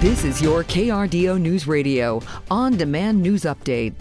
This is your KRDO News Radio on demand news update.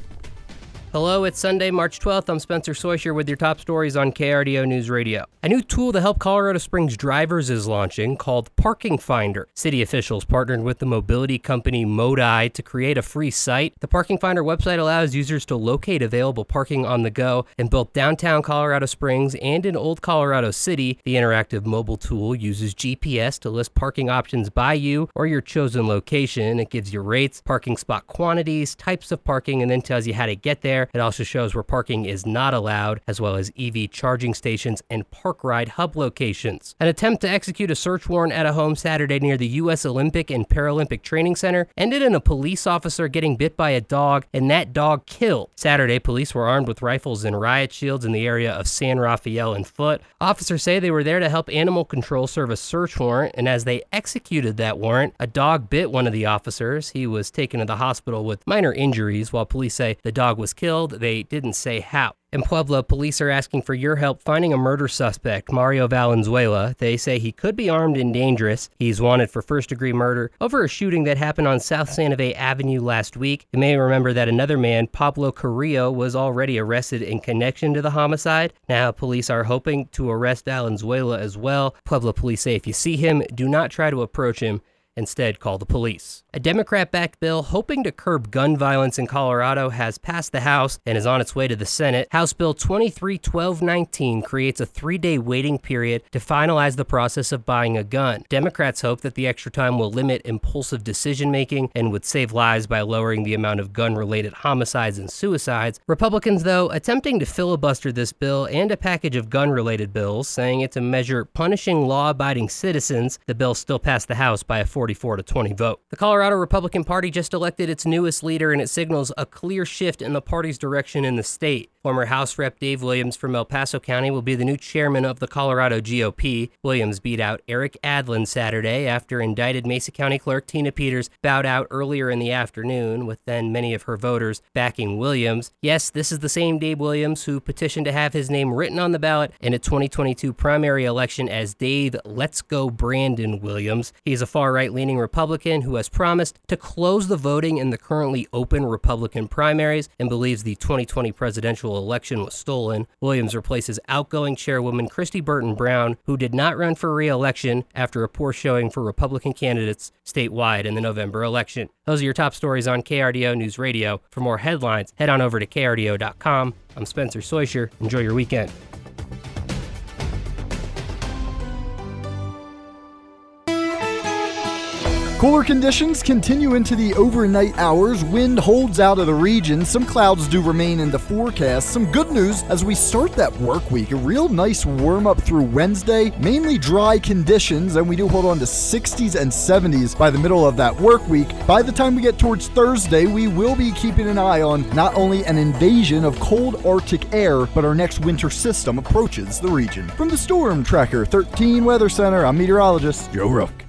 Hello, it's Sunday, March 12th. I'm Spencer Soisher with your top stories on KRDO News Radio. A new tool to help Colorado Springs drivers is launching called Parking Finder. City officials partnered with the mobility company Modi to create a free site. The Parking Finder website allows users to locate available parking on the go in both downtown Colorado Springs and in Old Colorado City. The interactive mobile tool uses GPS to list parking options by you or your chosen location. It gives you rates, parking spot quantities, types of parking, and then tells you how to get there there. It also shows where parking is not allowed, as well as EV charging stations and park ride hub locations. An attempt to execute a search warrant at a home Saturday near the U.S. Olympic and Paralympic Training Center ended in a police officer getting bit by a dog and that dog killed. Saturday, police were armed with rifles and riot shields in the area of San Rafael and Foote. Officers say they were there to help animal control serve a search warrant, and as they executed that warrant, a dog bit one of the officers. He was taken to the hospital with minor injuries, while police say the dog was killed killed. They didn't say how. In Pueblo, police are asking for your help finding a murder suspect, Mario Valenzuela. They say he could be armed and dangerous. He's wanted for first degree murder over a shooting that happened on South Santa Fe Avenue last week. You may remember that another man, Pablo Carrillo, was already arrested in connection to the homicide. Now, police are hoping to arrest Valenzuela as well. Pueblo police say if you see him, do not try to approach him. Instead, call the police. A Democrat backed bill hoping to curb gun violence in Colorado has passed the House and is on its way to the Senate. House Bill 231219 creates a three day waiting period to finalize the process of buying a gun. Democrats hope that the extra time will limit impulsive decision making and would save lives by lowering the amount of gun related homicides and suicides. Republicans, though, attempting to filibuster this bill and a package of gun related bills, saying it's a measure punishing law abiding citizens. The bill still passed the House by a 40 44 to 20 vote. The Colorado Republican Party just elected its newest leader, and it signals a clear shift in the party's direction in the state. Former House Rep Dave Williams from El Paso County will be the new chairman of the Colorado GOP. Williams beat out Erik Aadland Saturday after indicted Mesa County Clerk Tina Peters bowed out earlier in the afternoon, with then many of her voters backing Williams. Yes, this is the same Dave Williams who petitioned to have his name written on the ballot in a 2022 primary election as Dave Let's Go Brandon Williams. He's a far right leaning Republican who has promised to close the voting in the currently open Republican primaries and believes the 2020 presidential election was stolen. Williams replaces outgoing chairwoman Kristi Burton Brown, who did not run for re election after a poor showing for Republican candidates statewide in the November election. Those are your top stories on KRDO News Radio. For more headlines, head on over to krdo.com. I'm Spencer Soisher. Enjoy your weekend. Cooler conditions continue into the overnight hours. Wind holds out of the region. Some clouds do remain in the forecast. Some good news as we start that work week. A real nice warm up through Wednesday. Mainly dry conditions, and we do hold on to 60s and 70s by the middle of that work week. By the time we get towards Thursday, we will be keeping an eye on not only an invasion of cold Arctic air, but our next winter system approaches the region. From the Storm Tracker 13 Weather Center, I'm meteorologist Joe Rook.